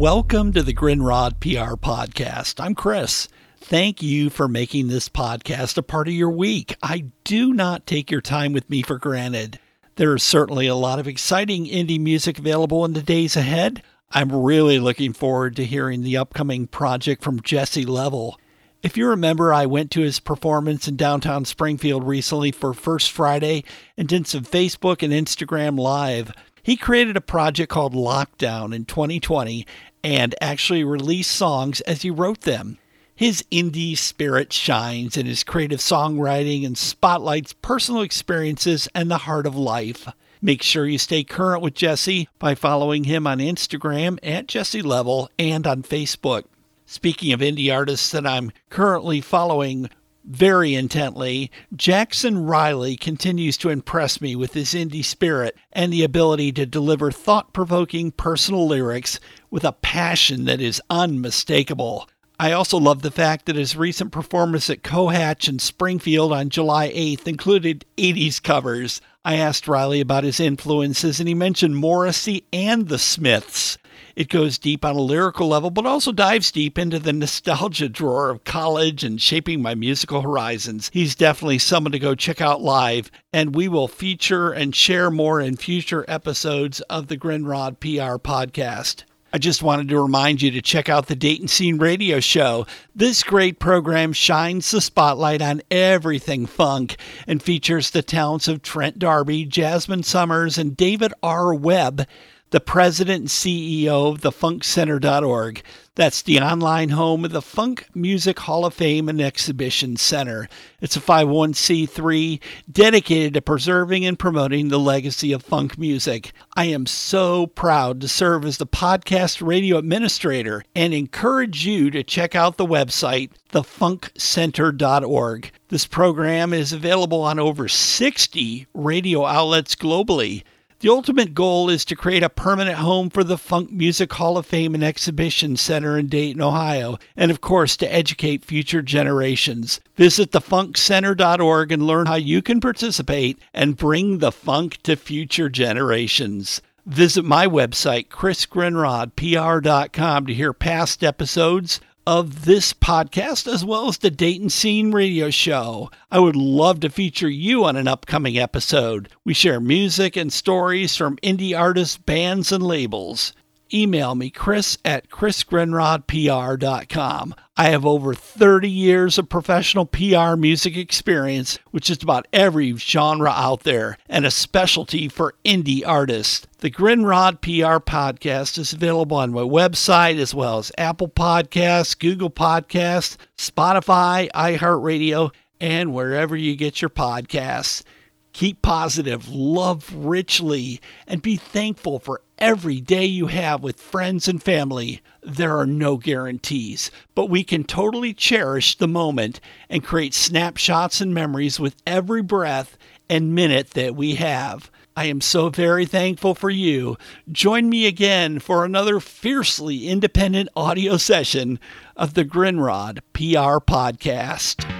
Welcome to the Grindrod PR Podcast. I'm Chris. Thank you for making this podcast a part of your week. I do not take your time with me for granted. There is certainly a lot of exciting indie music available in the days ahead. I'm really looking forward to hearing the upcoming project from Jesse Level. If you remember, I went to his performance in downtown Springfield recently for First Friday and did some Facebook and Instagram Live. He created a project called Lockdown in 2020 and actually released songs as he wrote them. His indie spirit shines in his creative songwriting and spotlights personal experiences and the heart of life. Make sure you stay current with Jesse by following him on Instagram at Jesse Level and on Facebook. Speaking of indie artists that I'm currently following, very intently, Jackson Riley continues to impress me with his indie spirit and the ability to deliver thought provoking personal lyrics with a passion that is unmistakable. I also love the fact that his recent performance at Cohatch in Springfield on July 8th included 80s covers. I asked Riley about his influences, and he mentioned Morrissey and the Smiths. It goes deep on a lyrical level, but also dives deep into the nostalgia drawer of college and shaping my musical horizons. He's definitely someone to go check out live, and we will feature and share more in future episodes of the Grindrod PR podcast. I just wanted to remind you to check out the Dayton Scene Radio Show. This great program shines the spotlight on everything funk and features the talents of Trent Darby, Jasmine Summers, and David R. Webb the president and CEO of the funkcenter.org. That's the online home of the Funk Music Hall of Fame and Exhibition Center. It's a 501c3 dedicated to preserving and promoting the legacy of funk music. I am so proud to serve as the podcast radio administrator and encourage you to check out the website, thefunkcenter.org. This program is available on over 60 radio outlets globally. The ultimate goal is to create a permanent home for the Funk Music Hall of Fame and Exhibition Center in Dayton, Ohio, and of course to educate future generations. Visit thefunkcenter.org and learn how you can participate and bring the funk to future generations. Visit my website, chrisgrindrodpr.com, to hear past episodes of this podcast as well as the Dayton Scene Radio Show. I would love to feature you on an upcoming episode. We share music and stories from indie artists, bands, and labels email me, chris at chrisgrindrodpr.com. I have over 30 years of professional PR music experience, which is about every genre out there, and a specialty for indie artists. The Grindrod PR podcast is available on my website as well as Apple Podcasts, Google Podcasts, Spotify, iHeartRadio, and wherever you get your podcasts. Keep positive, love richly, and be thankful for every day you have with friends and family. There are no guarantees, but we can totally cherish the moment and create snapshots and memories with every breath and minute that we have. I am so very thankful for you. Join me again for another fiercely independent audio session of the Grindrod PR Podcast.